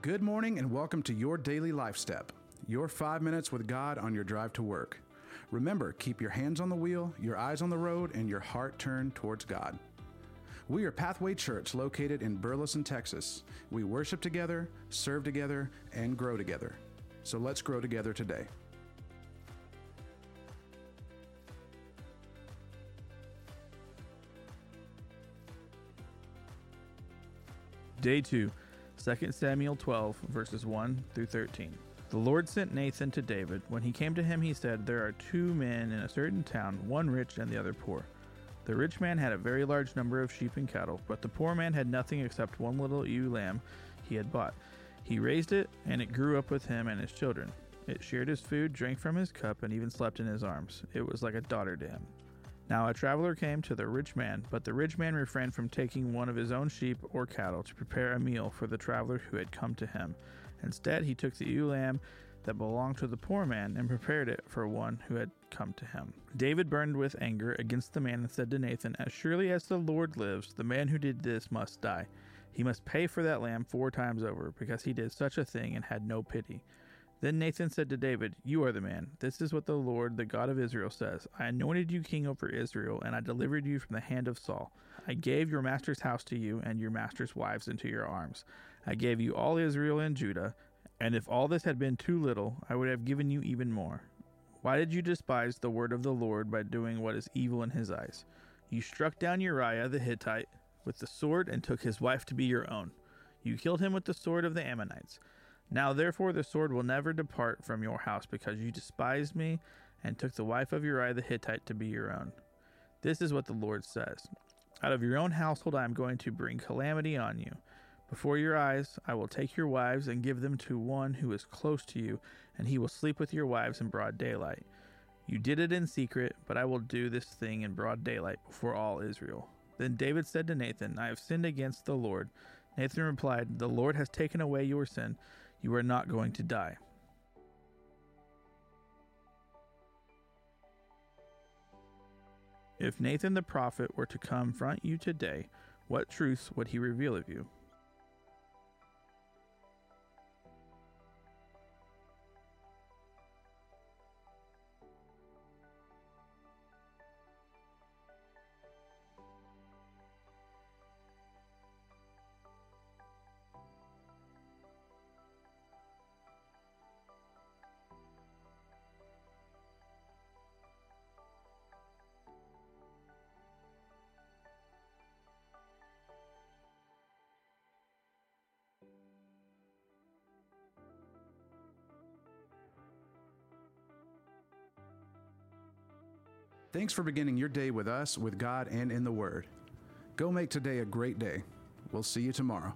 Good morning and welcome to your daily life step, your five minutes with God on your drive to work. Remember, keep your hands on the wheel, your eyes on the road, and your heart turned towards God. We are Pathway Church located in Burleson, Texas. We worship together, serve together, and grow together. So let's grow together today. Day 2, 2 Samuel 12, verses 1 through 13. The Lord sent Nathan to David. When he came to him, he said, There are two men in a certain town, one rich and the other poor. The rich man had a very large number of sheep and cattle, but the poor man had nothing except one little ewe lamb he had bought. He raised it, and it grew up with him and his children. It shared his food, drank from his cup, and even slept in his arms. It was like a daughter to him. Now a traveler came to the rich man, but the rich man refrained from taking one of his own sheep or cattle to prepare a meal for the traveler who had come to him. Instead, he took the ewe lamb that belonged to the poor man and prepared it for one who had come to him. David burned with anger against the man and said to Nathan, As surely as the Lord lives, the man who did this must die. He must pay for that lamb four times over, because he did such a thing and had no pity. Then Nathan said to David, You are the man. This is what the Lord, the God of Israel, says I anointed you king over Israel, and I delivered you from the hand of Saul. I gave your master's house to you, and your master's wives into your arms. I gave you all Israel and Judah, and if all this had been too little, I would have given you even more. Why did you despise the word of the Lord by doing what is evil in his eyes? You struck down Uriah the Hittite with the sword and took his wife to be your own. You killed him with the sword of the Ammonites. Now therefore the sword will never depart from your house, because you despised me and took the wife of Uriah the Hittite to be your own. This is what the Lord says Out of your own household I am going to bring calamity on you. Before your eyes I will take your wives and give them to one who is close to you, and he will sleep with your wives in broad daylight. You did it in secret, but I will do this thing in broad daylight before all Israel. Then David said to Nathan, I have sinned against the Lord. Nathan replied, The Lord has taken away your sin. You are not going to die. If Nathan the prophet were to confront you today, what truths would he reveal of you? Thanks for beginning your day with us, with God, and in the Word. Go make today a great day. We'll see you tomorrow.